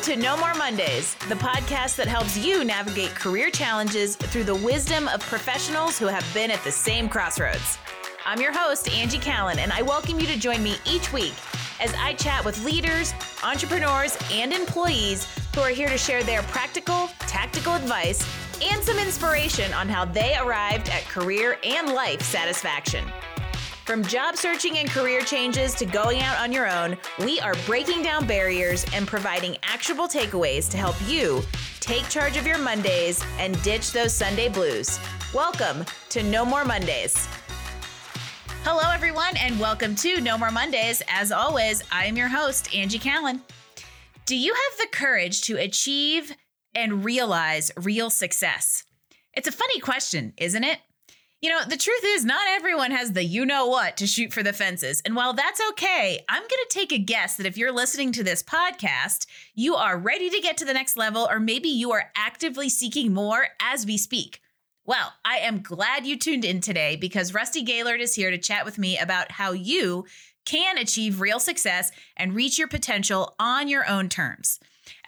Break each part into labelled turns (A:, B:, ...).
A: Welcome to No More Mondays, the podcast that helps you navigate career challenges through the wisdom of professionals who have been at the same crossroads. I'm your host, Angie Callan, and I welcome you to join me each week as I chat with leaders, entrepreneurs, and employees who are here to share their practical, tactical advice and some inspiration on how they arrived at career and life satisfaction. From job searching and career changes to going out on your own, we are breaking down barriers and providing actionable takeaways to help you take charge of your Mondays and ditch those Sunday blues. Welcome to No More Mondays. Hello, everyone, and welcome to No More Mondays. As always, I am your host, Angie Callan. Do you have the courage to achieve and realize real success? It's a funny question, isn't it? You know, the truth is, not everyone has the you know what to shoot for the fences. And while that's okay, I'm going to take a guess that if you're listening to this podcast, you are ready to get to the next level, or maybe you are actively seeking more as we speak. Well, I am glad you tuned in today because Rusty Gaillard is here to chat with me about how you can achieve real success and reach your potential on your own terms.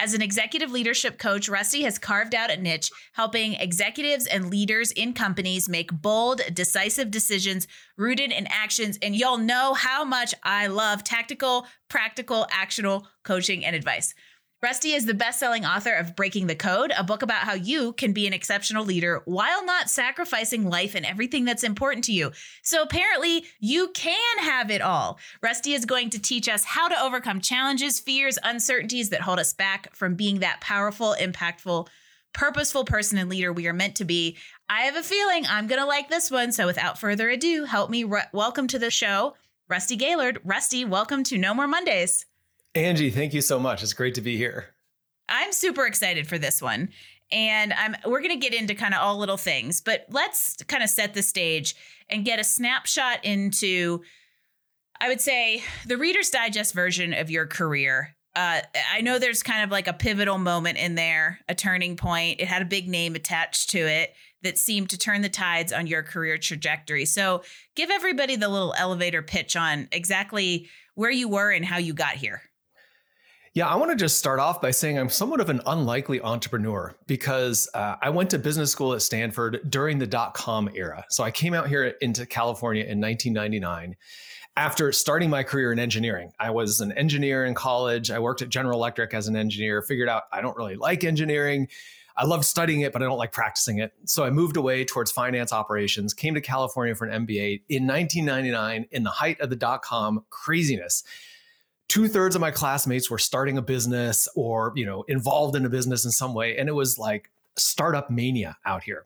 A: As an executive leadership coach, Rusty has carved out a niche helping executives and leaders in companies make bold, decisive decisions rooted in actions. And y'all know how much I love tactical, practical, actionable coaching and advice. Rusty is the best selling author of Breaking the Code, a book about how you can be an exceptional leader while not sacrificing life and everything that's important to you. So apparently, you can have it all. Rusty is going to teach us how to overcome challenges, fears, uncertainties that hold us back from being that powerful, impactful, purposeful person and leader we are meant to be. I have a feeling I'm going to like this one. So without further ado, help me re- welcome to the show, Rusty Gaillard. Rusty, welcome to No More Mondays.
B: Angie, thank you so much. It's great to be here.
A: I'm super excited for this one. And I'm we're going to get into kind of all little things, but let's kind of set the stage and get a snapshot into I would say the Reader's Digest version of your career. Uh, I know there's kind of like a pivotal moment in there, a turning point. It had a big name attached to it that seemed to turn the tides on your career trajectory. So, give everybody the little elevator pitch on exactly where you were and how you got here.
B: Yeah, I want to just start off by saying I'm somewhat of an unlikely entrepreneur because uh, I went to business school at Stanford during the dot com era. So I came out here into California in 1999 after starting my career in engineering. I was an engineer in college. I worked at General Electric as an engineer, figured out I don't really like engineering. I love studying it, but I don't like practicing it. So I moved away towards finance operations, came to California for an MBA in 1999 in the height of the dot com craziness two thirds of my classmates were starting a business or you know involved in a business in some way and it was like startup mania out here.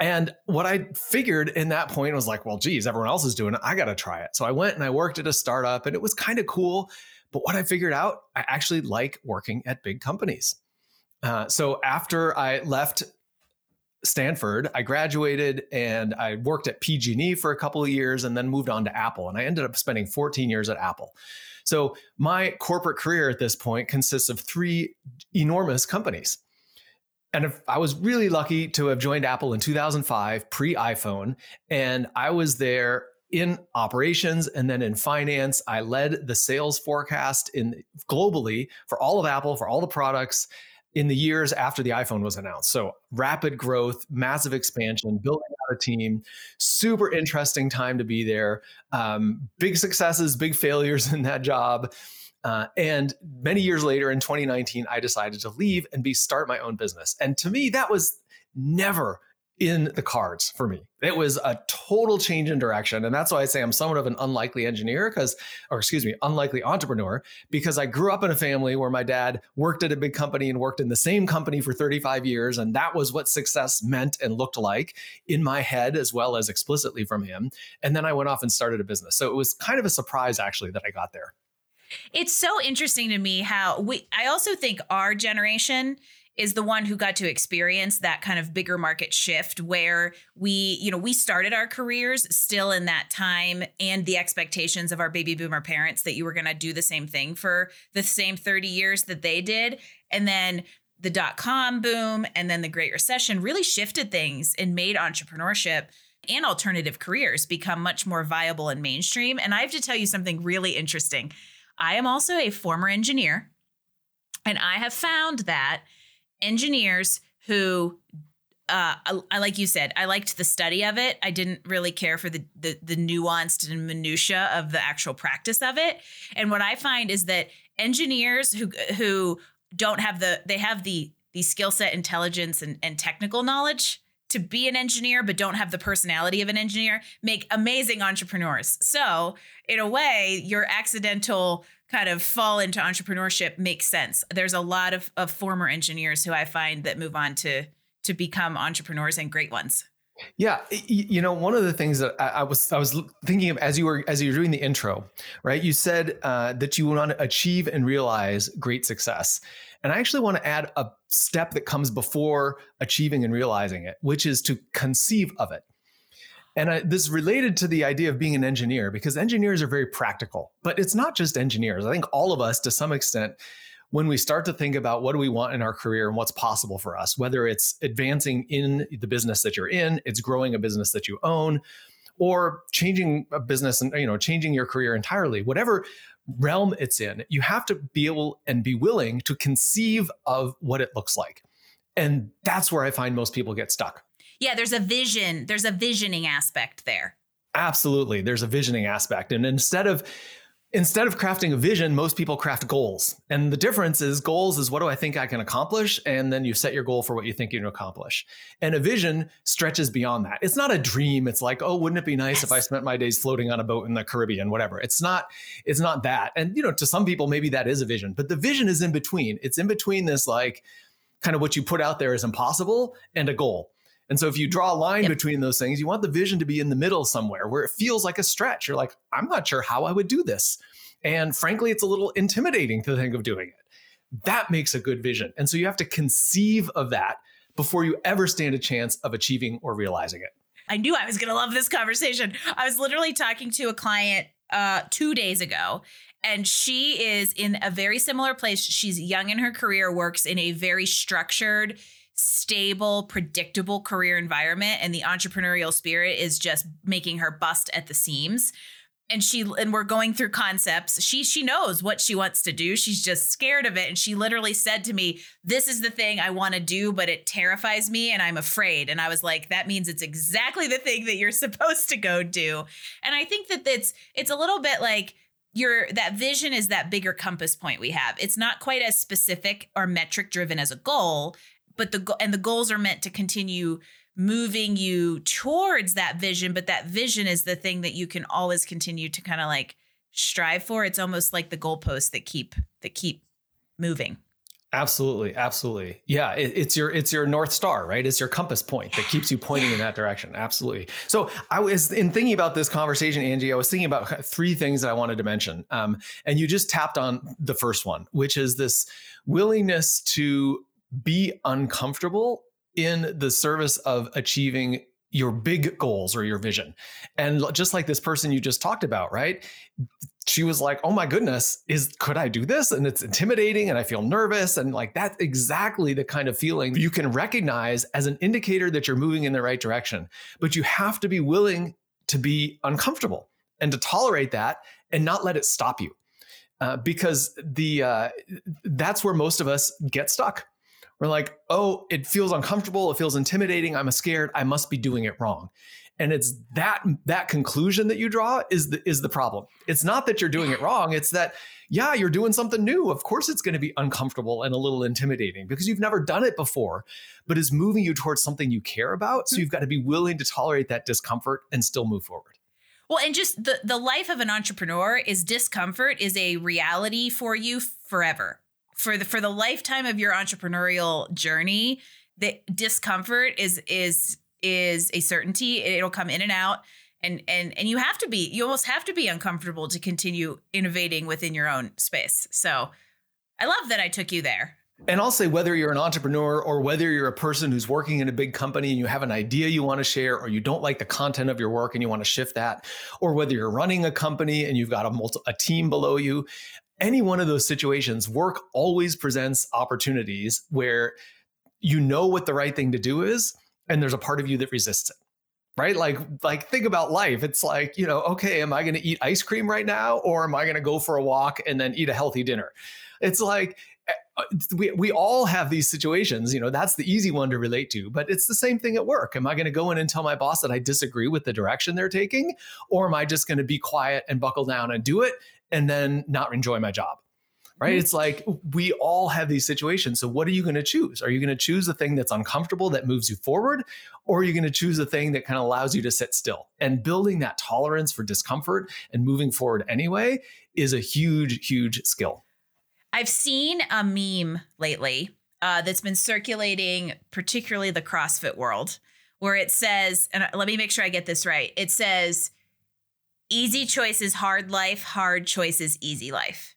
B: And what i figured in that point was like well geez everyone else is doing it. I got to try it. So i went and i worked at a startup and it was kind of cool. But what i figured out i actually like working at big companies. Uh, so after i left Stanford. I graduated and I worked at PG&E for a couple of years and then moved on to Apple. And I ended up spending 14 years at Apple. So my corporate career at this point consists of three enormous companies. And if I was really lucky to have joined Apple in 2005, pre iPhone, and I was there in operations and then in finance. I led the sales forecast in globally for all of Apple, for all the products in the years after the iPhone was announced. So rapid growth, massive expansion, building out a team, super interesting time to be there. Um, big successes, big failures in that job. Uh, and many years later in 2019, I decided to leave and be start my own business. And to me, that was never in the cards for me. It was a total change in direction. And that's why I say I'm somewhat of an unlikely engineer because, or excuse me, unlikely entrepreneur, because I grew up in a family where my dad worked at a big company and worked in the same company for 35 years. And that was what success meant and looked like in my head, as well as explicitly from him. And then I went off and started a business. So it was kind of a surprise, actually, that I got there.
A: It's so interesting to me how we, I also think our generation, is the one who got to experience that kind of bigger market shift where we, you know, we started our careers still in that time and the expectations of our baby boomer parents that you were going to do the same thing for the same 30 years that they did. And then the dot com boom and then the Great Recession really shifted things and made entrepreneurship and alternative careers become much more viable and mainstream. And I have to tell you something really interesting. I am also a former engineer. And I have found that engineers who uh, I, I, like you said, I liked the study of it. I didn't really care for the, the the nuanced and minutia of the actual practice of it. And what I find is that engineers who who don't have the they have the the skill set, intelligence, and, and technical knowledge to be an engineer, but don't have the personality of an engineer, make amazing entrepreneurs. So, in a way, your accidental kind of fall into entrepreneurship makes sense. There's a lot of, of former engineers who I find that move on to to become entrepreneurs and great ones.
B: Yeah, you know, one of the things that I, was I was thinking of as you were as you were doing the intro, right? You said uh, that you want to achieve and realize great success, and I actually want to add a step that comes before achieving and realizing it, which is to conceive of it. And I, this related to the idea of being an engineer because engineers are very practical, but it's not just engineers. I think all of us, to some extent, when we start to think about what do we want in our career and what's possible for us, whether it's advancing in the business that you're in, it's growing a business that you own, or changing a business and you know changing your career entirely, whatever realm it's in, you have to be able and be willing to conceive of what it looks like. And that's where I find most people get stuck.
A: Yeah, there's a vision, there's a visioning aspect there.
B: Absolutely. There's a visioning aspect. And instead of Instead of crafting a vision, most people craft goals. And the difference is goals is what do I think I can accomplish? And then you set your goal for what you think you can accomplish. And a vision stretches beyond that. It's not a dream. It's like, oh, wouldn't it be nice yes. if I spent my days floating on a boat in the Caribbean, whatever. It's not, it's not that. And you know, to some people, maybe that is a vision, but the vision is in between. It's in between this like kind of what you put out there is impossible and a goal. And so if you draw a line yep. between those things, you want the vision to be in the middle somewhere where it feels like a stretch. You're like, I'm not sure how I would do this. And frankly, it's a little intimidating to think of doing it. That makes a good vision. And so you have to conceive of that before you ever stand a chance of achieving or realizing it.
A: I knew I was going to love this conversation. I was literally talking to a client uh, two days ago, and she is in a very similar place. She's young in her career, works in a very structured, stable, predictable career environment and the entrepreneurial spirit is just making her bust at the seams. And she and we're going through concepts. She she knows what she wants to do. She's just scared of it and she literally said to me, "This is the thing I want to do, but it terrifies me and I'm afraid." And I was like, "That means it's exactly the thing that you're supposed to go do." And I think that it's it's a little bit like your that vision is that bigger compass point we have. It's not quite as specific or metric driven as a goal but the and the goals are meant to continue moving you towards that vision but that vision is the thing that you can always continue to kind of like strive for. It's almost like the goalposts that keep that keep moving.
B: Absolutely absolutely. Yeah it, it's your it's your north star right? It's your compass point that keeps you pointing in that direction. Absolutely. So i was in thinking about this conversation angie i was thinking about three things that i wanted to mention um, and you just tapped on the first one which is this willingness to be uncomfortable in the service of achieving your big goals or your vision. And just like this person you just talked about, right? She was like, "Oh my goodness, is could I do this?" And it's intimidating and I feel nervous and like that's exactly the kind of feeling you can recognize as an indicator that you're moving in the right direction. But you have to be willing to be uncomfortable and to tolerate that and not let it stop you. Uh, because the uh, that's where most of us get stuck we're like, oh, it feels uncomfortable. It feels intimidating. I'm scared. I must be doing it wrong. And it's that that conclusion that you draw is the is the problem. It's not that you're doing it wrong. It's that yeah, you're doing something new. Of course, it's going to be uncomfortable and a little intimidating because you've never done it before, but it's moving you towards something you care about. So hmm. you've got to be willing to tolerate that discomfort and still move forward.
A: Well, and just the the life of an entrepreneur is discomfort is a reality for you forever for the for the lifetime of your entrepreneurial journey, the discomfort is is is a certainty. It'll come in and out. And and and you have to be you almost have to be uncomfortable to continue innovating within your own space. So I love that I took you there.
B: And I'll say whether you're an entrepreneur or whether you're a person who's working in a big company and you have an idea you want to share, or you don't like the content of your work and you want to shift that, or whether you're running a company and you've got a, multi- a team below you, any one of those situations, work always presents opportunities where you know what the right thing to do is, and there's a part of you that resists it. Right? Like, like think about life. It's like, you know, okay, am I going to eat ice cream right now, or am I going to go for a walk and then eat a healthy dinner? It's like we, we all have these situations you know that's the easy one to relate to but it's the same thing at work. Am i going to go in and tell my boss that i disagree with the direction they're taking or am i just going to be quiet and buckle down and do it and then not enjoy my job right? Mm-hmm. it's like we all have these situations so what are you going to choose? Are you going to choose the thing that's uncomfortable that moves you forward or are you going to choose the thing that kind of allows you to sit still? And building that tolerance for discomfort and moving forward anyway is a huge huge skill
A: I've seen a meme lately uh, that's been circulating, particularly the CrossFit world, where it says, and let me make sure I get this right. It says, easy choices, hard life, hard choices, easy life.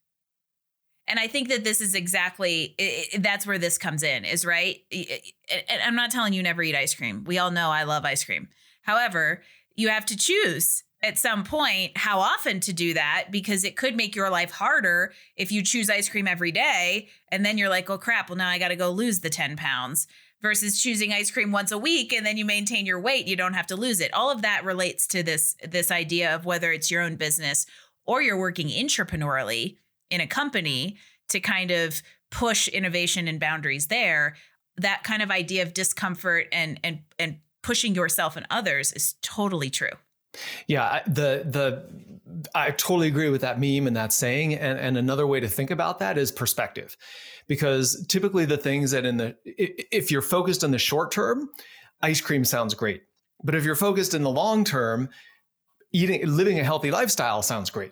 A: And I think that this is exactly it, that's where this comes in, is right. And I'm not telling you never eat ice cream. We all know I love ice cream. However, you have to choose at some point how often to do that because it could make your life harder if you choose ice cream every day and then you're like, oh crap, well now I got to go lose the 10 pounds versus choosing ice cream once a week and then you maintain your weight, you don't have to lose it. All of that relates to this this idea of whether it's your own business or you're working intrapreneurially in a company to kind of push innovation and boundaries there. That kind of idea of discomfort and and and pushing yourself and others is totally true.
B: Yeah, the the I totally agree with that meme and that saying. And, and another way to think about that is perspective, because typically the things that in the if you're focused on the short term, ice cream sounds great, but if you're focused in the long term, eating living a healthy lifestyle sounds great.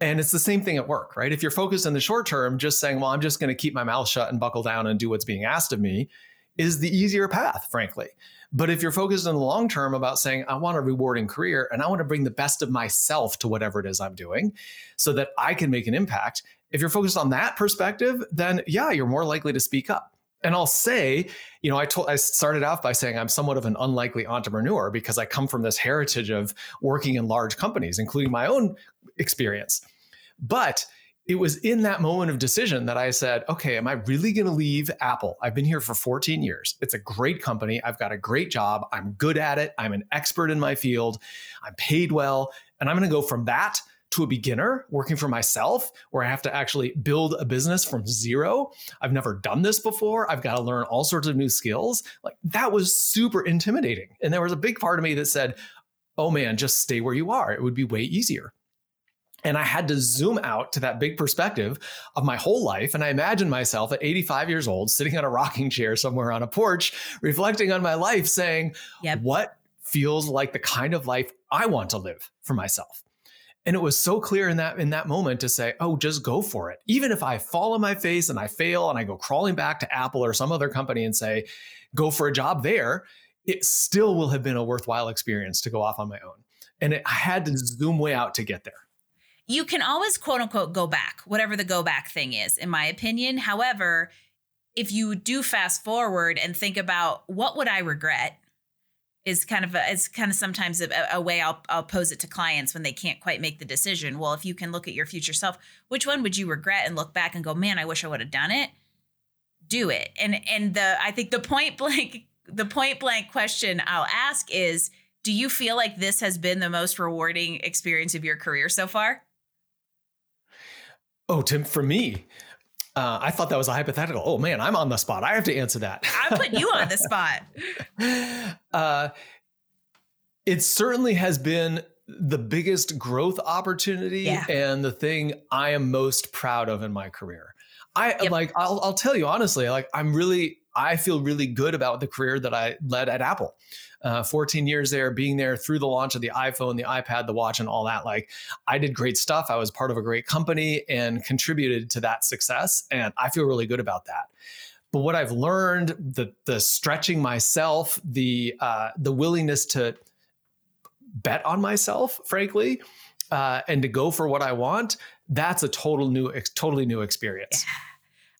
B: And it's the same thing at work, right? If you're focused in the short term, just saying, well, I'm just going to keep my mouth shut and buckle down and do what's being asked of me is the easier path, frankly. But if you're focused in the long term about saying, I want a rewarding career and I want to bring the best of myself to whatever it is I'm doing so that I can make an impact, if you're focused on that perspective, then yeah, you're more likely to speak up. And I'll say, you know, I told I started off by saying I'm somewhat of an unlikely entrepreneur because I come from this heritage of working in large companies, including my own experience. But it was in that moment of decision that I said, okay, am I really going to leave Apple? I've been here for 14 years. It's a great company. I've got a great job. I'm good at it. I'm an expert in my field. I'm paid well. And I'm going to go from that to a beginner working for myself where I have to actually build a business from zero. I've never done this before. I've got to learn all sorts of new skills. Like that was super intimidating. And there was a big part of me that said, oh man, just stay where you are. It would be way easier. And I had to zoom out to that big perspective of my whole life. And I imagined myself at 85 years old, sitting on a rocking chair somewhere on a porch, reflecting on my life, saying, yep. What feels like the kind of life I want to live for myself? And it was so clear in that in that moment to say, "Oh, just go for it." Even if I fall on my face and I fail and I go crawling back to Apple or some other company and say, "Go for a job there," it still will have been a worthwhile experience to go off on my own. And it, I had to zoom way out to get there
A: you can always quote unquote go back, whatever the go back thing is, in my opinion. However, if you do fast forward and think about what would I regret, is kind of a, is kind of sometimes a, a, way I'll I'll pose it to clients when they can't quite make the decision. Well, if you can look at your future self, which one would you regret and look back and go, man, I wish I would have done it. Do it. And and the I think the point blank the point blank question I'll ask is, do you feel like this has been the most rewarding experience of your career so far?
B: Oh, Tim, for me, uh, I thought that was a hypothetical. Oh man, I'm on the spot. I have to answer that.
A: I'm putting you on the spot.
B: Uh, it certainly has been the biggest growth opportunity yeah. and the thing I am most proud of in my career. I yep. like. I'll, I'll tell you honestly. Like, I'm really. I feel really good about the career that I led at Apple uh, 14 years there, being there through the launch of the iPhone, the iPad, the watch, and all that. Like, I did great stuff. I was part of a great company and contributed to that success. And I feel really good about that. But what I've learned, the the stretching myself, the uh, the willingness to bet on myself, frankly, uh, and to go for what I want, that's a total new, totally new experience.
A: Yeah.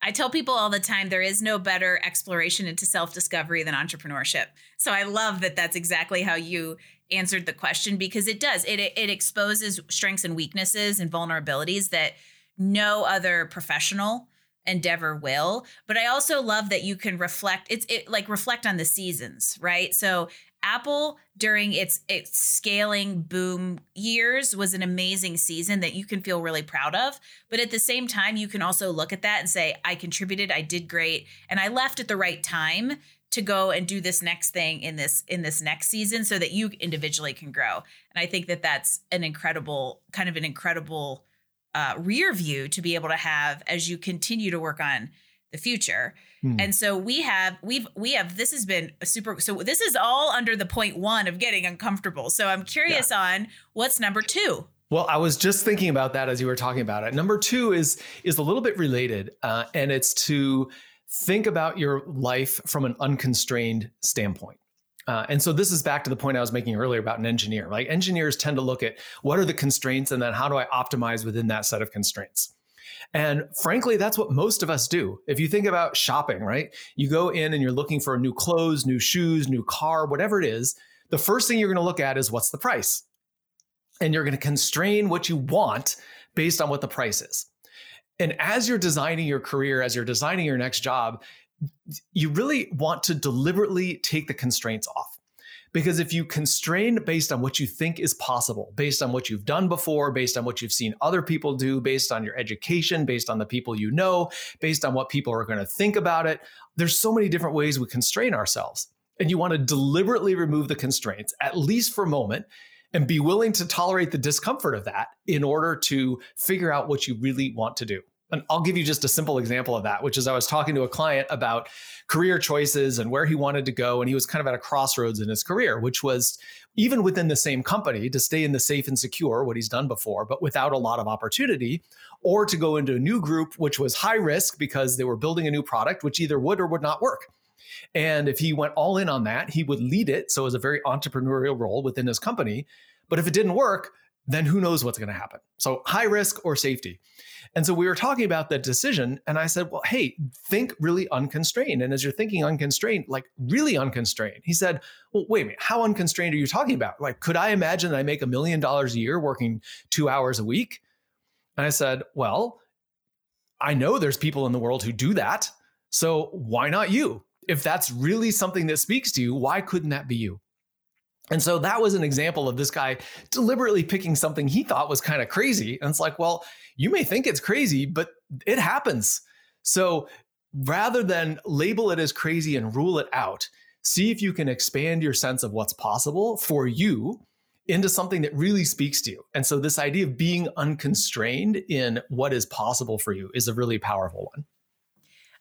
A: I tell people all the time there is no better exploration into self discovery than entrepreneurship. So I love that that's exactly how you answered the question because it does. It, it exposes strengths and weaknesses and vulnerabilities that no other professional endeavor will but i also love that you can reflect it's it like reflect on the seasons right so Apple during its its scaling boom years was an amazing season that you can feel really proud of. But at the same time, you can also look at that and say, I contributed, I did great, and I left at the right time to go and do this next thing in this in this next season so that you individually can grow. And I think that that's an incredible kind of an incredible uh, rear view to be able to have as you continue to work on the future. Hmm. And so we have we've we have this has been a super so this is all under the point 1 of getting uncomfortable. So I'm curious yeah. on what's number 2.
B: Well, I was just thinking about that as you were talking about it. Number 2 is is a little bit related uh, and it's to think about your life from an unconstrained standpoint. Uh, and so this is back to the point I was making earlier about an engineer. Like engineers tend to look at what are the constraints and then how do I optimize within that set of constraints. And frankly, that's what most of us do. If you think about shopping, right? You go in and you're looking for new clothes, new shoes, new car, whatever it is. The first thing you're going to look at is what's the price. And you're going to constrain what you want based on what the price is. And as you're designing your career, as you're designing your next job, you really want to deliberately take the constraints off. Because if you constrain based on what you think is possible, based on what you've done before, based on what you've seen other people do, based on your education, based on the people you know, based on what people are going to think about it, there's so many different ways we constrain ourselves. And you want to deliberately remove the constraints, at least for a moment, and be willing to tolerate the discomfort of that in order to figure out what you really want to do. And I'll give you just a simple example of that, which is I was talking to a client about career choices and where he wanted to go. And he was kind of at a crossroads in his career, which was even within the same company to stay in the safe and secure, what he's done before, but without a lot of opportunity, or to go into a new group, which was high risk because they were building a new product, which either would or would not work. And if he went all in on that, he would lead it. So it was a very entrepreneurial role within his company. But if it didn't work, then who knows what's going to happen? So high risk or safety. And so we were talking about that decision. And I said, well, hey, think really unconstrained. And as you're thinking unconstrained, like really unconstrained, he said, well, wait a minute, how unconstrained are you talking about? Like, could I imagine that I make a million dollars a year working two hours a week? And I said, well, I know there's people in the world who do that. So why not you? If that's really something that speaks to you, why couldn't that be you? And so that was an example of this guy deliberately picking something he thought was kind of crazy. And it's like, well, you may think it's crazy, but it happens. So rather than label it as crazy and rule it out, see if you can expand your sense of what's possible for you into something that really speaks to you. And so this idea of being unconstrained in what is possible for you is a really powerful one.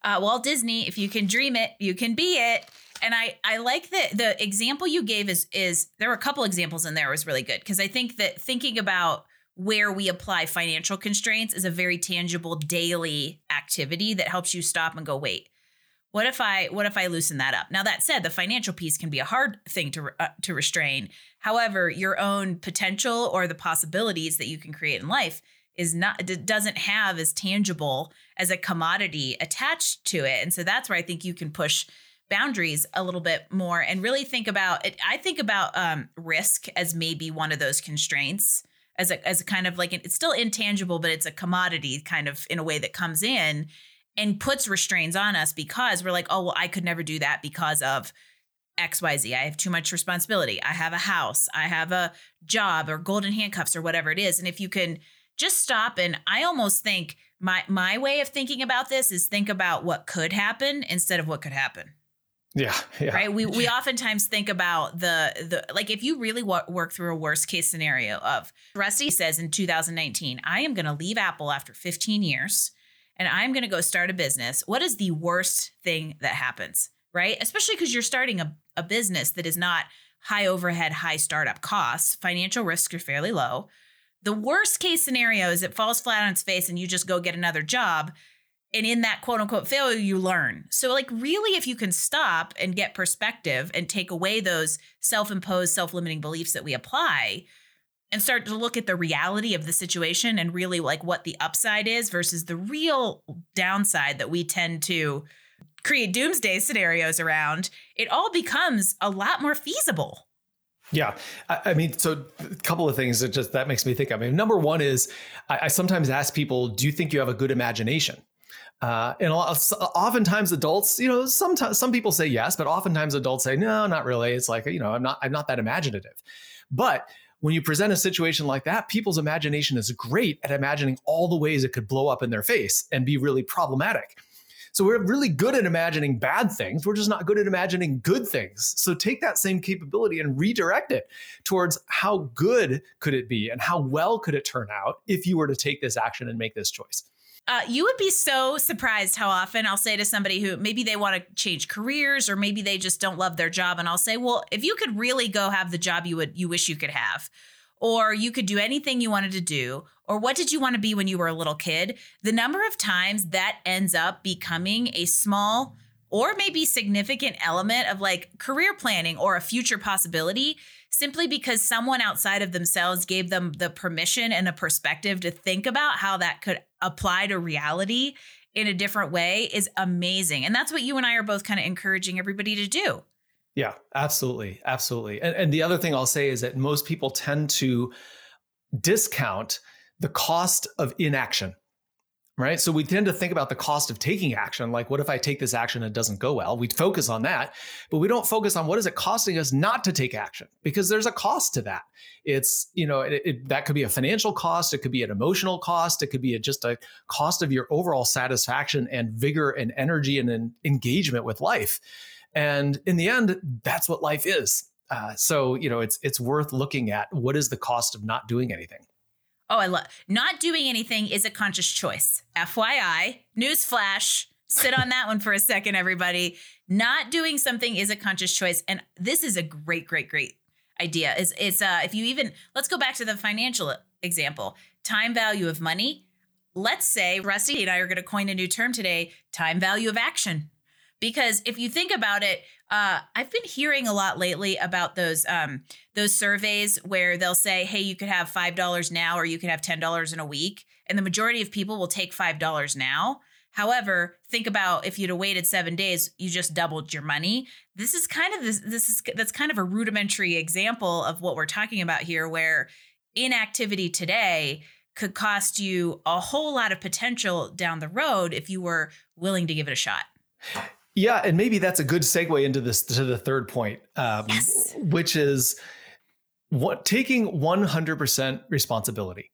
A: Uh, Walt Disney, if you can dream it, you can be it. And I I like that the example you gave is is there were a couple examples in there was really good. Because I think that thinking about where we apply financial constraints is a very tangible daily activity that helps you stop and go wait what if i what if i loosen that up? Now that said the financial piece can be a hard thing to uh, to restrain. However your own potential or the possibilities that you can create in life is not doesn't have as tangible as a commodity attached to it and so that's where i think you can push boundaries a little bit more and really think about it i think about um, risk as maybe one of those constraints as a as a kind of like an, it's still intangible, but it's a commodity kind of in a way that comes in and puts restraints on us because we're like, oh well, I could never do that because of XYZ. I have too much responsibility. I have a house. I have a job or golden handcuffs or whatever it is. And if you can just stop and I almost think my my way of thinking about this is think about what could happen instead of what could happen.
B: Yeah, yeah.
A: Right. We we oftentimes think about the the like if you really w- work through a worst case scenario of Rusty says in 2019, I am going to leave Apple after 15 years and I'm going to go start a business. What is the worst thing that happens? Right? Especially because you're starting a, a business that is not high overhead, high startup costs. Financial risks are fairly low. The worst case scenario is it falls flat on its face and you just go get another job. And in that quote unquote failure you learn. So like really if you can stop and get perspective and take away those self-imposed self-limiting beliefs that we apply and start to look at the reality of the situation and really like what the upside is versus the real downside that we tend to create doomsday scenarios around it all becomes a lot more feasible
B: yeah, I, I, mean, so a couple of things that just that makes me think. I mean, number one is I, I sometimes ask people, "Do you think you have a good imagination?" Uh, and oftentimes adults, you know, sometimes some people say yes, but oftentimes adults say no, not really. It's like you know, I'm not, I'm not that imaginative. But when you present a situation like that, people's imagination is great at imagining all the ways it could blow up in their face and be really problematic. So we're really good at imagining bad things. We're just not good at imagining good things. So take that same capability and redirect it towards how good could it be and how well could it turn out if you were to take this action and make this choice.
A: Uh, you would be so surprised how often I'll say to somebody who maybe they want to change careers or maybe they just don't love their job, and I'll say, "Well, if you could really go have the job you would you wish you could have, or you could do anything you wanted to do, or what did you want to be when you were a little kid?" The number of times that ends up becoming a small or maybe significant element of like career planning or a future possibility simply because someone outside of themselves gave them the permission and a perspective to think about how that could apply to reality in a different way is amazing. And that's what you and I are both kind of encouraging everybody to do.
B: Yeah, absolutely. Absolutely. And, and the other thing I'll say is that most people tend to discount the cost of inaction right? So we tend to think about the cost of taking action. Like, what if I take this action and it doesn't go well? We focus on that, but we don't focus on what is it costing us not to take action because there's a cost to that. It's, you know, it, it, that could be a financial cost. It could be an emotional cost. It could be a, just a cost of your overall satisfaction and vigor and energy and an engagement with life. And in the end, that's what life is. Uh, so, you know, it's, it's worth looking at what is the cost of not doing anything.
A: Oh, I love not doing anything is a conscious choice. FYI, newsflash. Sit on that one for a second, everybody. Not doing something is a conscious choice, and this is a great, great, great idea. Is it's uh, if you even let's go back to the financial example, time value of money. Let's say Rusty and I are going to coin a new term today: time value of action. Because if you think about it, uh, I've been hearing a lot lately about those um, those surveys where they'll say, "Hey, you could have five dollars now, or you could have ten dollars in a week," and the majority of people will take five dollars now. However, think about if you'd have waited seven days, you just doubled your money. This is kind of this. This is that's kind of a rudimentary example of what we're talking about here, where inactivity today could cost you a whole lot of potential down the road if you were willing to give it a shot.
B: Yeah, and maybe that's a good segue into this to the third point, um, yes. which is what taking 100% responsibility.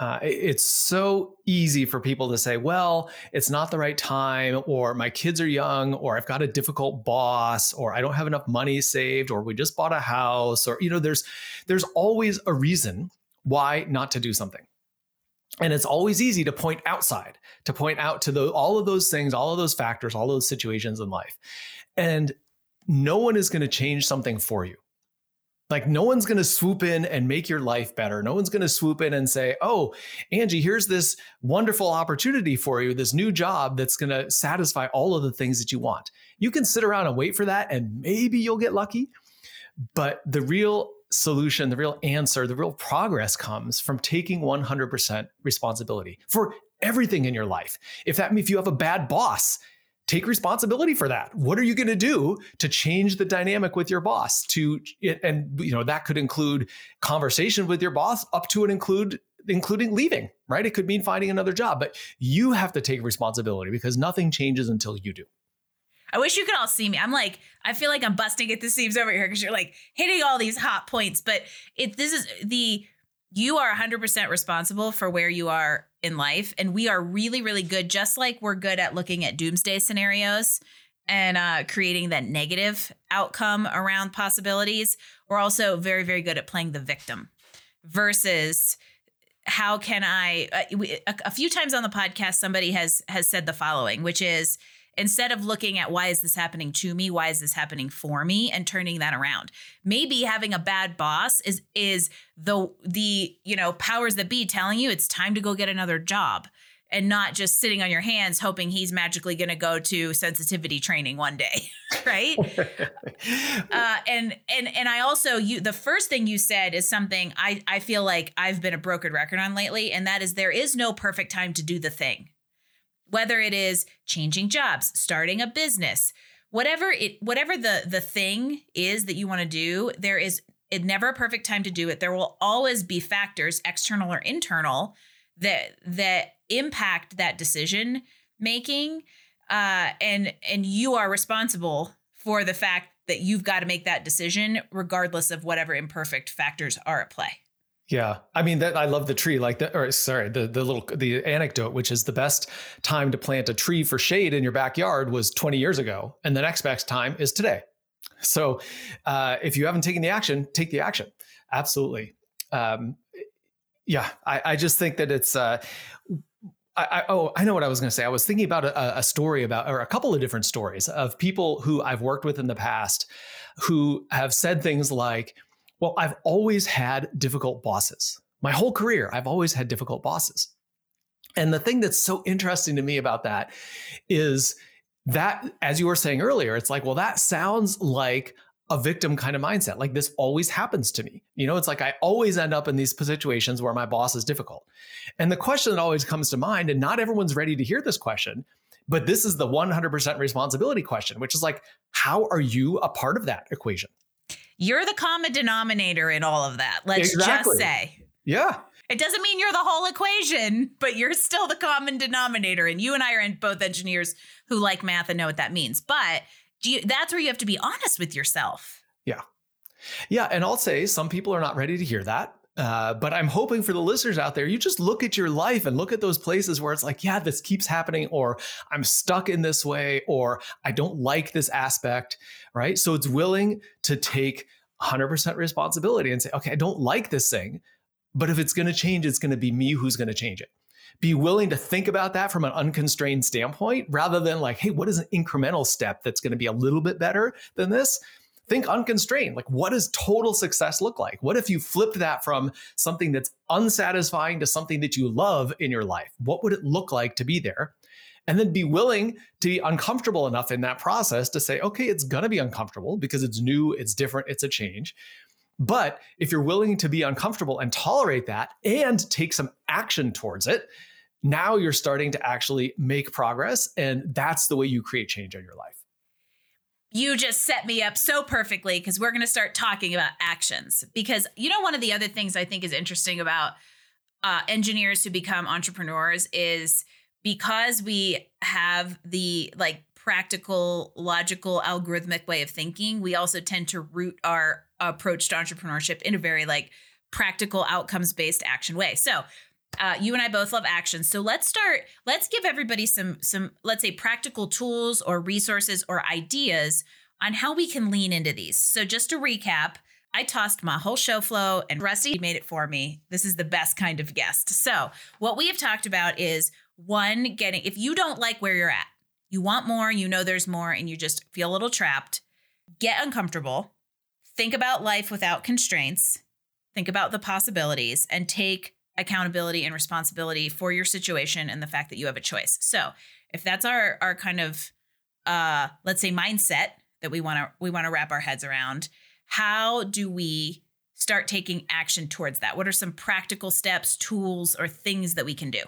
B: Uh, it's so easy for people to say, well, it's not the right time, or my kids are young, or I've got a difficult boss, or I don't have enough money saved, or we just bought a house, or, you know, there's, there's always a reason why not to do something. And it's always easy to point outside, to point out to the, all of those things, all of those factors, all those situations in life. And no one is going to change something for you. Like, no one's going to swoop in and make your life better. No one's going to swoop in and say, Oh, Angie, here's this wonderful opportunity for you, this new job that's going to satisfy all of the things that you want. You can sit around and wait for that, and maybe you'll get lucky. But the real solution, the real answer, the real progress comes from taking 100% responsibility for everything in your life. If that if you have a bad boss, take responsibility for that. What are you going to do to change the dynamic with your boss? To and you know that could include conversation with your boss up to and include including leaving, right? It could mean finding another job, but you have to take responsibility because nothing changes until you do.
A: I wish you could all see me. I'm like, I feel like I'm busting at the seams over here because you're like hitting all these hot points. But it this is the you are 100% responsible for where you are in life, and we are really, really good. Just like we're good at looking at doomsday scenarios and uh, creating that negative outcome around possibilities, we're also very, very good at playing the victim. Versus how can I? Uh, we, a, a few times on the podcast, somebody has has said the following, which is instead of looking at why is this happening to me? Why is this happening for me? and turning that around. Maybe having a bad boss is is the the you know powers that be telling you it's time to go get another job and not just sitting on your hands hoping he's magically going to go to sensitivity training one day right? Uh, and and and i also you the first thing you said is something i i feel like i've been a broken record on lately and that is there is no perfect time to do the thing whether it is changing jobs, starting a business, whatever it whatever the the thing is that you want to do, there is it never a perfect time to do it. There will always be factors, external or internal, that that impact that decision making uh, and and you are responsible for the fact that you've got to make that decision regardless of whatever imperfect factors are at play
B: yeah, I mean that I love the tree, like the or sorry, the the little the anecdote, which is the best time to plant a tree for shade in your backyard was 20 years ago, and the next best time is today. So, uh, if you haven't taken the action, take the action. Absolutely. Um, yeah, I, I just think that it's. Uh, I, I, oh, I know what I was going to say. I was thinking about a, a story about, or a couple of different stories of people who I've worked with in the past, who have said things like well, I've always had difficult bosses. My whole career, I've always had difficult bosses. And the thing that's so interesting to me about that is that, as you were saying earlier, it's like, well, that sounds like a victim kind of mindset. Like this always happens to me. You know, it's like I always end up in these situations where my boss is difficult. And the question that always comes to mind, and not everyone's ready to hear this question, but this is the 100% responsibility question, which is like, how are you a part of that equation?
A: You're the common denominator in all of that. Let's exactly. just say.
B: Yeah.
A: It doesn't mean you're the whole equation, but you're still the common denominator. And you and I are both engineers who like math and know what that means. But you, that's where you have to be honest with yourself.
B: Yeah. Yeah. And I'll say some people are not ready to hear that. Uh, but I'm hoping for the listeners out there, you just look at your life and look at those places where it's like, yeah, this keeps happening, or I'm stuck in this way, or I don't like this aspect, right? So it's willing to take 100% responsibility and say, okay, I don't like this thing, but if it's going to change, it's going to be me who's going to change it. Be willing to think about that from an unconstrained standpoint rather than like, hey, what is an incremental step that's going to be a little bit better than this? think unconstrained. Like, what does total success look like? What if you flipped that from something that's unsatisfying to something that you love in your life? What would it look like to be there? And then be willing to be uncomfortable enough in that process to say, okay, it's going to be uncomfortable because it's new, it's different, it's a change. But if you're willing to be uncomfortable and tolerate that and take some action towards it, now you're starting to actually make progress. And that's the way you create change in your life
A: you just set me up so perfectly because we're going to start talking about actions. Because, you know, one of the other things I think is interesting about uh, engineers who become entrepreneurs is because we have the like practical, logical, algorithmic way of thinking, we also tend to root our approach to entrepreneurship in a very like practical, outcomes based action way. So, uh, you and I both love action. So let's start. Let's give everybody some some let's say practical tools or resources or ideas on how we can lean into these. So just to recap, I tossed my whole show flow and Rusty made it for me. This is the best kind of guest. So what we have talked about is one getting if you don't like where you're at, you want more, you know there's more, and you just feel a little trapped. Get uncomfortable. Think about life without constraints. Think about the possibilities and take accountability and responsibility for your situation and the fact that you have a choice. So, if that's our our kind of uh let's say mindset that we want to we want to wrap our heads around, how do we start taking action towards that? What are some practical steps, tools or things that we can do?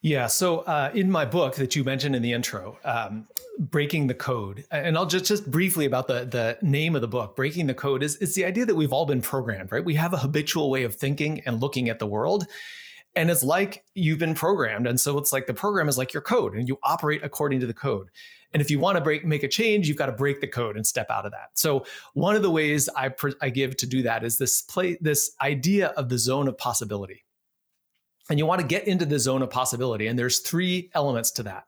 B: Yeah. So uh, in my book that you mentioned in the intro, um, breaking the code, and I'll just just briefly about the the name of the book. Breaking the code is is the idea that we've all been programmed, right? We have a habitual way of thinking and looking at the world. And it's like you've been programmed. And so it's like the program is like your code and you operate according to the code. And if you want to break, make a change, you've got to break the code and step out of that. So one of the ways I, I give to do that is this play, this idea of the zone of possibility and you want to get into the zone of possibility. And there's three elements to that.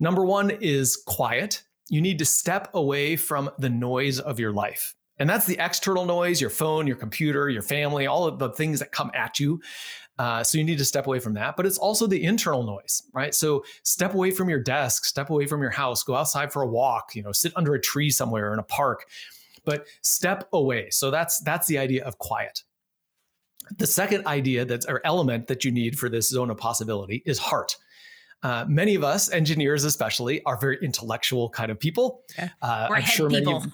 B: Number one is quiet. You need to step away from the noise of your life. And that's the external noise, your phone, your computer, your family, all of the things that come at you. Uh, so you need to step away from that. But it's also the internal noise, right? So step away from your desk, step away from your house, go outside for a walk, you know, sit under a tree somewhere in a park, but step away. So that's that's the idea of quiet. The second idea that's or element that you need for this zone of possibility is heart. Uh, many of us, engineers especially, are very intellectual kind of people.
A: Uh, We're I'm sure people.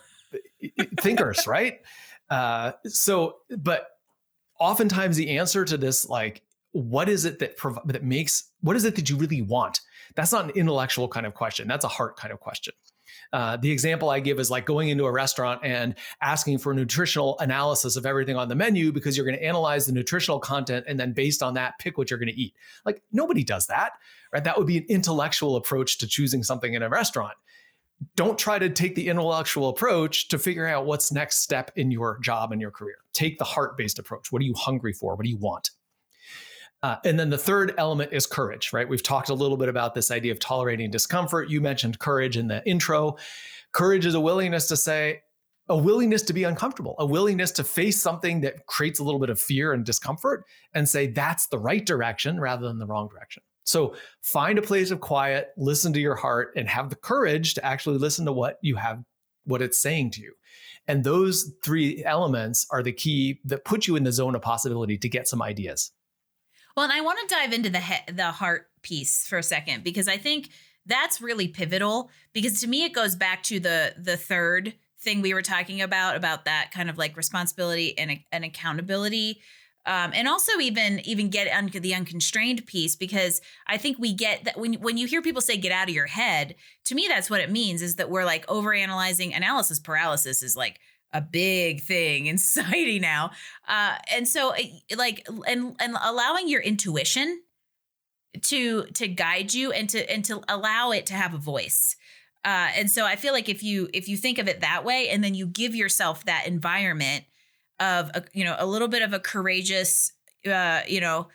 B: many thinkers, right? Uh, so, but oftentimes the answer to this, like, what is it that prov- that makes what is it that you really want? That's not an intellectual kind of question. That's a heart kind of question. Uh, the example I give is like going into a restaurant and asking for a nutritional analysis of everything on the menu because you're going to analyze the nutritional content and then based on that pick what you're going to eat. Like nobody does that, right? That would be an intellectual approach to choosing something in a restaurant. Don't try to take the intellectual approach to figure out what's next step in your job and your career. Take the heart-based approach. What are you hungry for? What do you want? Uh, and then the third element is courage, right? We've talked a little bit about this idea of tolerating discomfort. You mentioned courage in the intro. Courage is a willingness to say, a willingness to be uncomfortable, a willingness to face something that creates a little bit of fear and discomfort and say, that's the right direction rather than the wrong direction. So find a place of quiet, listen to your heart, and have the courage to actually listen to what you have, what it's saying to you. And those three elements are the key that put you in the zone of possibility to get some ideas.
A: Well, and I want to dive into the he- the heart piece for a second because I think that's really pivotal because to me it goes back to the the third thing we were talking about about that kind of like responsibility and, and accountability um, and also even even get un- the unconstrained piece because I think we get that when when you hear people say get out of your head, to me that's what it means is that we're like overanalyzing. Analysis paralysis is like a big thing in society now. Uh, and so eh, like and and allowing your intuition to to guide you and to and to allow it to have a voice. Uh, and so I feel like if you if you think of it that way and then you give yourself that environment of a, you know a little bit of a courageous uh, you know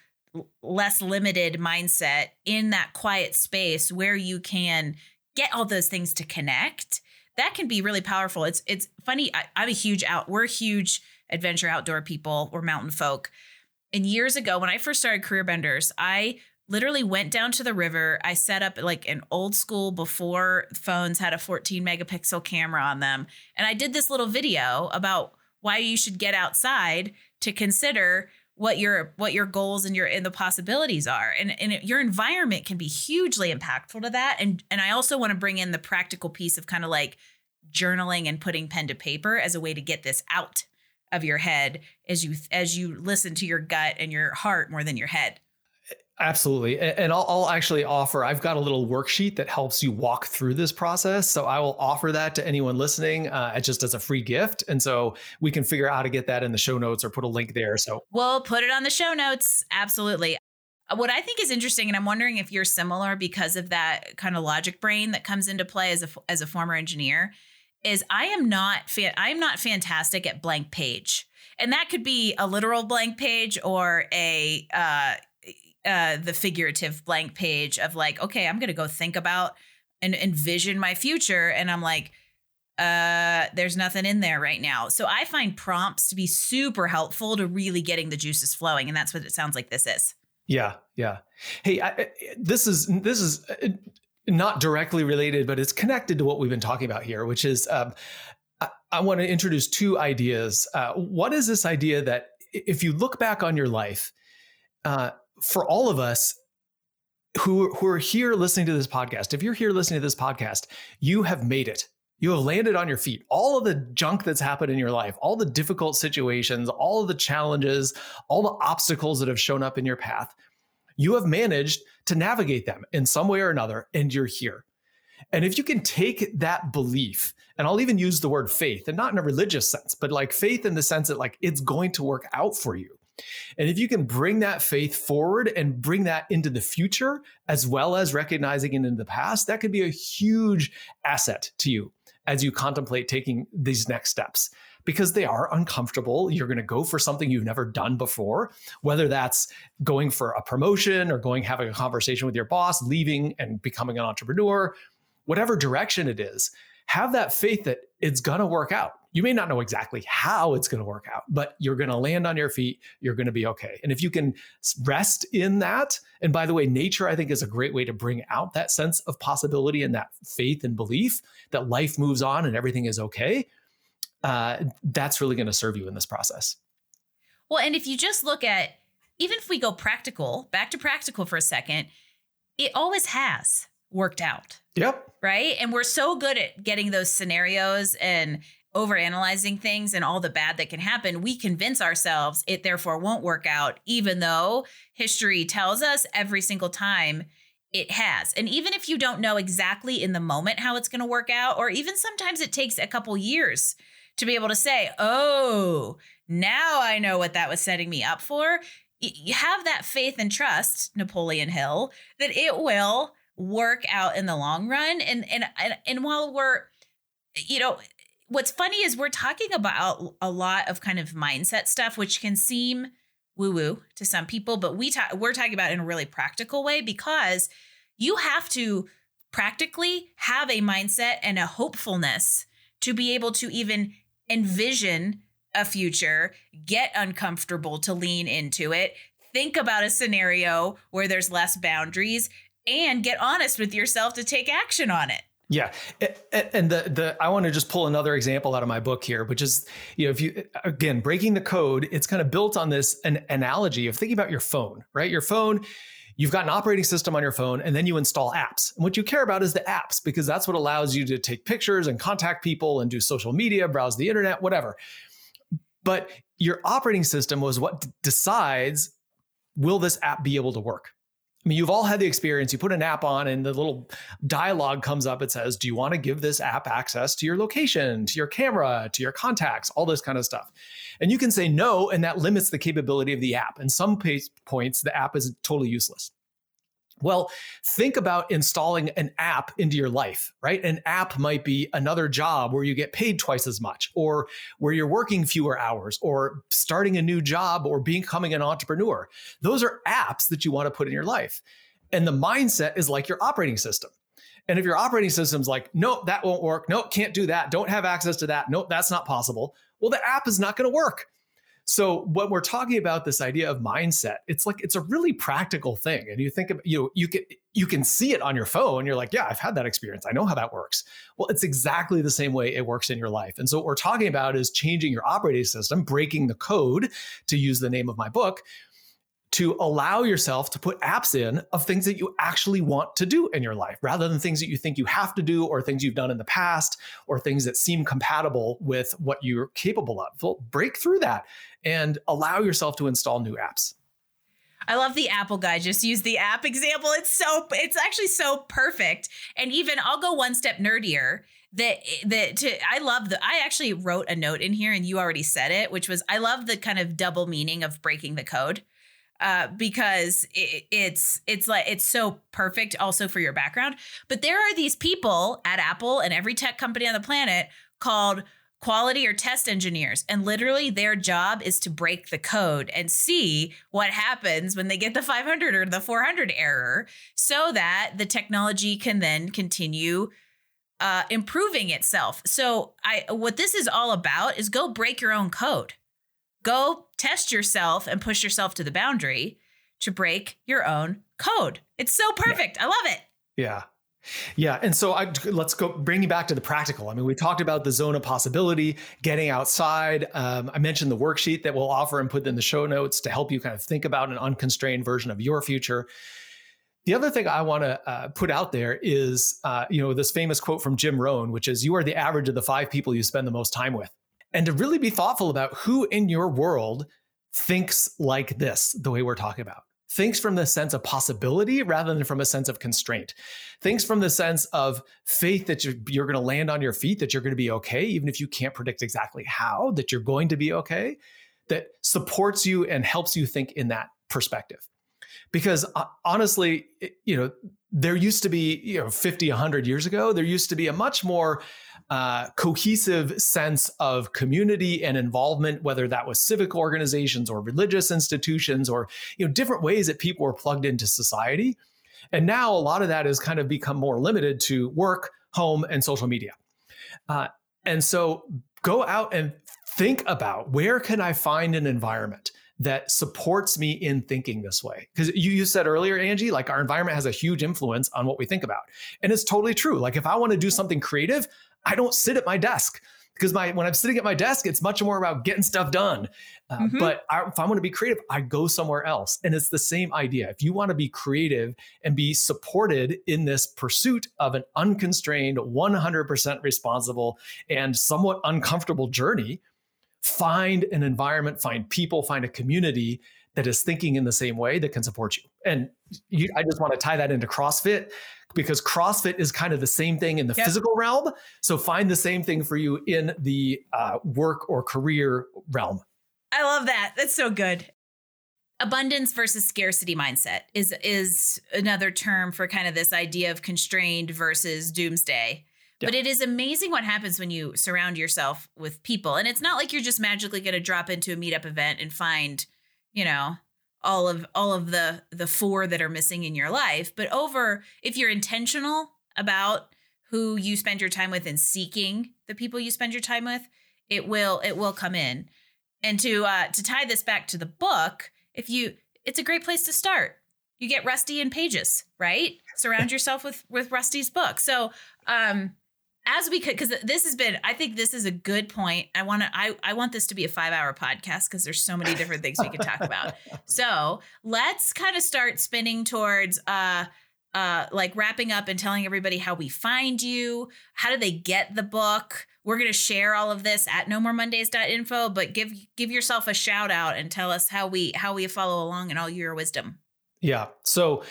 A: less limited mindset in that quiet space where you can get all those things to connect that can be really powerful. It's it's funny. I, I'm a huge out. We're huge adventure outdoor people. We're mountain folk. And years ago, when I first started Career Benders, I literally went down to the river. I set up like an old school before phones had a 14 megapixel camera on them, and I did this little video about why you should get outside to consider what your what your goals and your and the possibilities are. And and it, your environment can be hugely impactful to that. And and I also want to bring in the practical piece of kind of like journaling and putting pen to paper as a way to get this out of your head as you as you listen to your gut and your heart more than your head
B: Absolutely. And I'll, I'll, actually offer, I've got a little worksheet that helps you walk through this process. So I will offer that to anyone listening uh, just as a free gift. And so we can figure out how to get that in the show notes or put a link there. So
A: we'll put it on the show notes. Absolutely. What I think is interesting, and I'm wondering if you're similar because of that kind of logic brain that comes into play as a, as a former engineer, is I am not I am not fantastic at blank page, and that could be a literal blank page or a uh, uh, the figurative blank page of like, okay, I'm gonna go think about and envision my future, and I'm like, uh, there's nothing in there right now. So I find prompts to be super helpful to really getting the juices flowing, and that's what it sounds like this is.
B: Yeah, yeah. Hey, I, this is this is uh, not directly related, but it's connected to what we've been talking about here, which is um, I, I want to introduce two ideas. Uh, what is this idea that if you look back on your life, uh, for all of us who, who are here listening to this podcast, if you're here listening to this podcast, you have made it. You have landed on your feet. All of the junk that's happened in your life, all the difficult situations, all of the challenges, all the obstacles that have shown up in your path, you have managed to navigate them in some way or another, and you're here. And if you can take that belief, and I'll even use the word faith, and not in a religious sense, but like faith in the sense that like it's going to work out for you. And if you can bring that faith forward and bring that into the future, as well as recognizing it in the past, that could be a huge asset to you as you contemplate taking these next steps because they are uncomfortable. You're going to go for something you've never done before, whether that's going for a promotion or going having a conversation with your boss, leaving and becoming an entrepreneur, whatever direction it is. Have that faith that it's going to work out. You may not know exactly how it's going to work out, but you're going to land on your feet. You're going to be okay. And if you can rest in that, and by the way, nature, I think, is a great way to bring out that sense of possibility and that faith and belief that life moves on and everything is okay. Uh, that's really going to serve you in this process.
A: Well, and if you just look at, even if we go practical, back to practical for a second, it always has worked out.
B: Yep.
A: Right. And we're so good at getting those scenarios and over analyzing things and all the bad that can happen, we convince ourselves it therefore won't work out, even though history tells us every single time it has. And even if you don't know exactly in the moment how it's going to work out, or even sometimes it takes a couple years to be able to say, oh, now I know what that was setting me up for. You have that faith and trust, Napoleon Hill, that it will work out in the long run. And and and, and while we're, you know, what's funny is we're talking about a lot of kind of mindset stuff, which can seem woo woo to some people, but we talk, we're talking about in a really practical way because you have to practically have a mindset and a hopefulness to be able to even envision a future, get uncomfortable to lean into it, think about a scenario where there's less boundaries, and get honest with yourself to take action on it.
B: Yeah, and the the I want to just pull another example out of my book here, which is you know if you again breaking the code, it's kind of built on this an analogy of thinking about your phone, right? Your phone, you've got an operating system on your phone, and then you install apps. And what you care about is the apps because that's what allows you to take pictures and contact people and do social media, browse the internet, whatever. But your operating system was what decides will this app be able to work I mean, you've all had the experience. You put an app on, and the little dialogue comes up. It says, Do you want to give this app access to your location, to your camera, to your contacts, all this kind of stuff? And you can say no, and that limits the capability of the app. And some points, the app is totally useless. Well, think about installing an app into your life, right? An app might be another job where you get paid twice as much, or where you're working fewer hours, or starting a new job, or becoming an entrepreneur. Those are apps that you want to put in your life. And the mindset is like your operating system. And if your operating system's like, nope, that won't work. Nope, can't do that. Don't have access to that. Nope, that's not possible. Well, the app is not going to work so when we're talking about this idea of mindset, it's like it's a really practical thing. And you think of, you know, you can you can see it on your phone. You're like, yeah, I've had that experience. I know how that works. Well, it's exactly the same way it works in your life. And so what we're talking about is changing your operating system, breaking the code, to use the name of my book, to allow yourself to put apps in of things that you actually want to do in your life rather than things that you think you have to do or things you've done in the past or things that seem compatible with what you're capable of. Well, break through that and allow yourself to install new apps.
A: I love the Apple guy. Just use the app example. It's so it's actually so perfect. And even I'll go one step nerdier. That that to I love the I actually wrote a note in here and you already said it, which was I love the kind of double meaning of breaking the code uh, because it, it's it's like it's so perfect also for your background. But there are these people at Apple and every tech company on the planet called quality or test engineers. And literally their job is to break the code and see what happens when they get the 500 or the 400 error so that the technology can then continue uh, improving itself. So i what this is all about is go break your own code go test yourself and push yourself to the boundary to break your own code. It's so perfect. Yeah. I love it.
B: Yeah. Yeah, and so I, let's go bring you back to the practical. I mean, we talked about the zone of possibility, getting outside. Um, I mentioned the worksheet that we'll offer and put in the show notes to help you kind of think about an unconstrained version of your future. The other thing I want to uh, put out there is, uh, you know, this famous quote from Jim Rohn, which is, "You are the average of the five people you spend the most time with." And to really be thoughtful about who in your world thinks like this, the way we're talking about. Thinks from the sense of possibility rather than from a sense of constraint. Thinks from the sense of faith that you're, you're going to land on your feet, that you're going to be okay, even if you can't predict exactly how, that you're going to be okay, that supports you and helps you think in that perspective. Because uh, honestly, you know, there used to be, you know, 50, 100 years ago, there used to be a much more uh, cohesive sense of community and involvement, whether that was civic organizations or religious institutions or you know different ways that people were plugged into society. And now a lot of that has kind of become more limited to work, home, and social media. Uh, and so go out and think about where can I find an environment that supports me in thinking this way. Because you, you said earlier, Angie, like our environment has a huge influence on what we think about. And it's totally true. Like if I want to do something creative, I don't sit at my desk because my when I'm sitting at my desk, it's much more about getting stuff done. Uh, mm-hmm. But I, if I want to be creative, I go somewhere else, and it's the same idea. If you want to be creative and be supported in this pursuit of an unconstrained, 100% responsible, and somewhat uncomfortable journey, find an environment, find people, find a community that is thinking in the same way that can support you. And you, I just want to tie that into CrossFit because CrossFit is kind of the same thing in the yep. physical realm. So find the same thing for you in the uh, work or career realm.
A: I love that. That's so good. Abundance versus scarcity mindset is is another term for kind of this idea of constrained versus doomsday. Yep. But it is amazing what happens when you surround yourself with people. And it's not like you're just magically going to drop into a meetup event and find, you know, all of all of the the four that are missing in your life but over if you're intentional about who you spend your time with and seeking the people you spend your time with it will it will come in. And to uh to tie this back to the book if you it's a great place to start. You get rusty in pages right? Surround yourself with with rusty's book. So um as we could because this has been i think this is a good point. I want to I, I want this to be a five hour podcast because there's so many different things we could talk about. So let's kind of start spinning towards uh uh like wrapping up and telling everybody how we find you how do they get the book? We're going to share all of this at no more mondays.info but give give yourself a shout out and tell us how we how we follow along in all your wisdom.
B: Yeah. So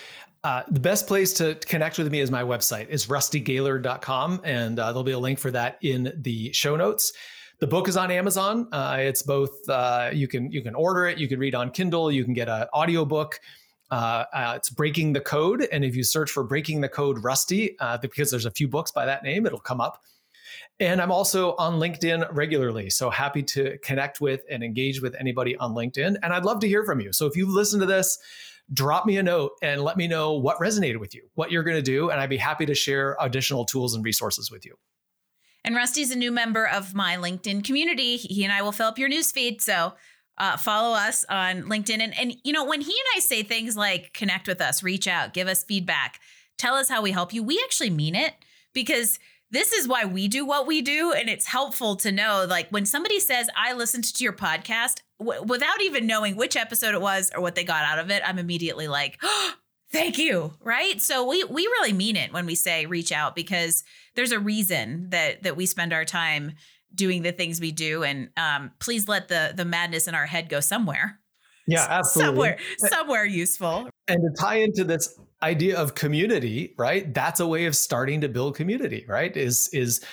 B: uh, the best place to connect with me is my website is rustygaillard.com and uh, there'll be a link for that in the show notes the book is on amazon uh, it's both uh, you can you can order it you can read on kindle you can get an audiobook uh, uh, it's breaking the code and if you search for breaking the code rusty because there's a few books by that name it'll come up and I'm also on LinkedIn regularly. So happy to connect with and engage with anybody on LinkedIn. And I'd love to hear from you. So if you've listened to this, drop me a note and let me know what resonated with you, what you're going to do. And I'd be happy to share additional tools and resources with you.
A: And Rusty's a new member of my LinkedIn community. He and I will fill up your newsfeed. So uh, follow us on LinkedIn. And, and, you know, when he and I say things like connect with us, reach out, give us feedback, tell us how we help you, we actually mean it because this is why we do what we do. And it's helpful to know like when somebody says, I listened to your podcast, w- without even knowing which episode it was or what they got out of it, I'm immediately like, oh, thank you. Right. So we we really mean it when we say reach out because there's a reason that that we spend our time doing the things we do. And um, please let the the madness in our head go somewhere.
B: Yeah, absolutely.
A: Somewhere, somewhere useful.
B: And to tie into this idea of community, right? That's a way of starting to build community, right? Is is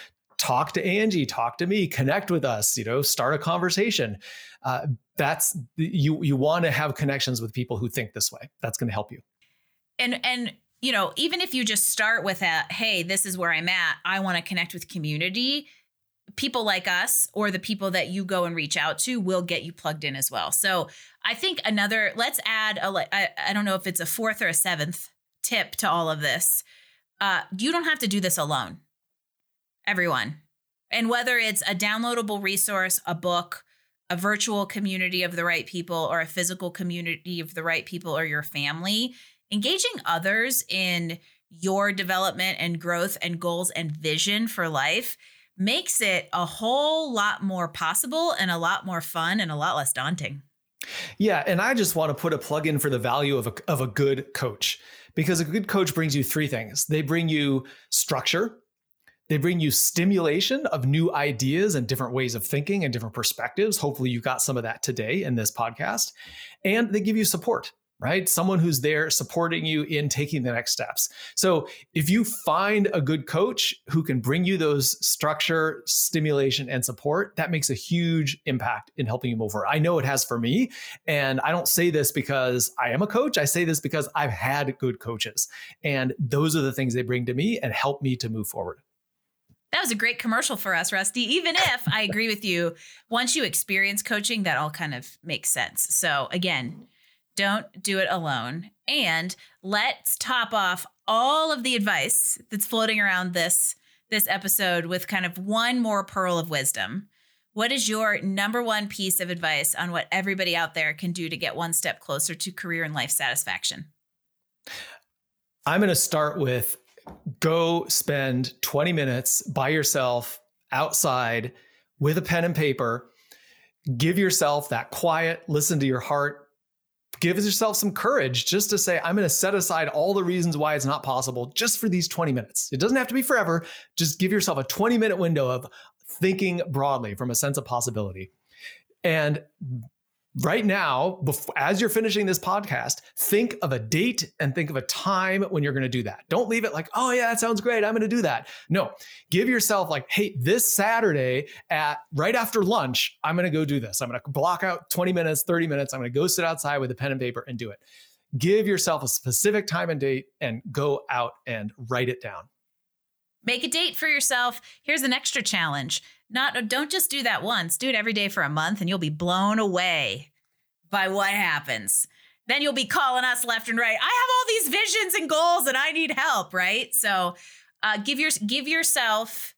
B: talk to Angie, talk to me, connect with us, you know, start a conversation. Uh, that's you you want to have connections with people who think this way. That's going to help you.
A: And and you know, even if you just start with a hey, this is where I'm at, I want to connect with community, people like us or the people that you go and reach out to will get you plugged in as well. So, I think another let's add a I, I don't know if it's a fourth or a seventh tip to all of this. Uh, you don't have to do this alone everyone. And whether it's a downloadable resource, a book, a virtual community of the right people, or a physical community of the right people or your family, engaging others in your development and growth and goals and vision for life makes it a whole lot more possible and a lot more fun and a lot less daunting.
B: Yeah, and I just want to put a plug in for the value of a, of a good coach because a good coach brings you three things. They bring you structure, they bring you stimulation of new ideas and different ways of thinking and different perspectives. Hopefully, you got some of that today in this podcast. And they give you support, right? Someone who's there supporting you in taking the next steps. So, if you find a good coach who can bring you those structure, stimulation, and support, that makes a huge impact in helping you move forward. I know it has for me. And I don't say this because I am a coach. I say this because I've had good coaches. And those are the things they bring to me and help me to move forward.
A: That was a great commercial for us, Rusty. Even if I agree with you, once you experience coaching, that all kind of makes sense. So, again, don't do it alone. And let's top off all of the advice that's floating around this this episode with kind of one more pearl of wisdom. What is your number one piece of advice on what everybody out there can do to get one step closer to career and life satisfaction?
B: I'm going to start with go spend 20 minutes by yourself outside with a pen and paper. Give yourself that quiet, listen to your heart. Give yourself some courage just to say, I'm going to set aside all the reasons why it's not possible just for these 20 minutes. It doesn't have to be forever. Just give yourself a 20 minute window of thinking broadly from a sense of possibility. And right now, as you're finishing this podcast, think of a date and think of a time when you're going to do that. Don't leave it like, oh, yeah, that sounds great. I'm going to do that. No, give yourself like, hey, this Saturday at right after lunch, I'm going to go do this. I'm going to block out 20 minutes, 30 minutes. I'm going to go sit outside with a pen and paper and do it. Give yourself a specific time and date and go out and write it down.
A: Make a date for yourself. Here's an extra challenge. Not don't just do that once. Do it every day for a month and you'll be blown away by what happens. Then you'll be calling us left and right. I have all these visions and goals and I need help, right? So, uh, give your give yourself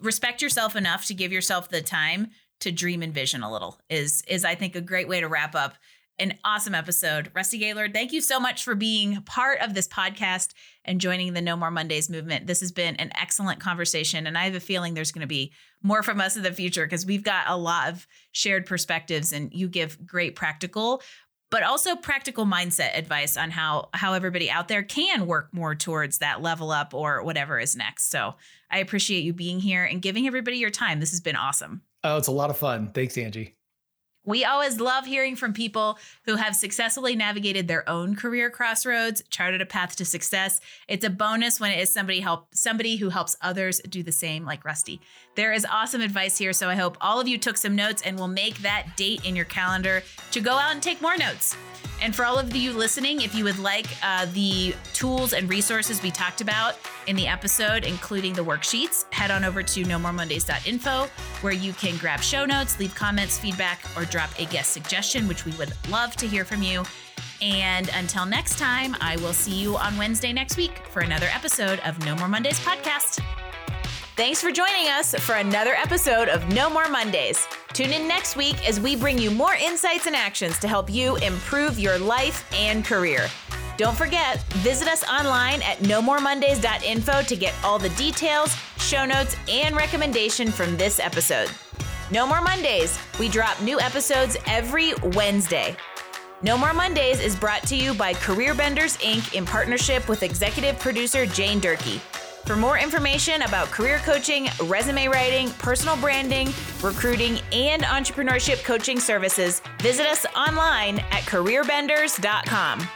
A: respect yourself enough to give yourself the time to dream and vision a little. Is is I think a great way to wrap up an awesome episode. Rusty Gaillard, thank you so much for being part of this podcast and joining the No More Mondays movement. This has been an excellent conversation, and I have a feeling there's going to be more from us in the future because we've got a lot of shared perspectives, and you give great practical, but also practical mindset advice on how how everybody out there can work more towards that level up or whatever is next. So I appreciate you being here and giving everybody your time. This has been awesome.
B: Oh, it's a lot of fun. Thanks, Angie.
A: We always love hearing from people who have successfully navigated their own career crossroads, charted a path to success. It's a bonus when it is somebody help somebody who helps others do the same like Rusty. There is awesome advice here, so I hope all of you took some notes and will make that date in your calendar to go out and take more notes. And for all of you listening, if you would like uh, the tools and resources we talked about in the episode, including the worksheets, head on over to nomoremondays.info where you can grab show notes, leave comments, feedback, or drop a guest suggestion, which we would love to hear from you. And until next time, I will see you on Wednesday next week for another episode of No More Mondays podcast. Thanks for joining us for another episode of No More Mondays. Tune in next week as we bring you more insights and actions to help you improve your life and career. Don't forget, visit us online at nomoremondays.info to get all the details, show notes, and recommendation from this episode. No More Mondays. We drop new episodes every Wednesday. No More Mondays is brought to you by Career Benders Inc. in partnership with executive producer Jane Durkee. For more information about career coaching, resume writing, personal branding, recruiting, and entrepreneurship coaching services, visit us online at careerbenders.com.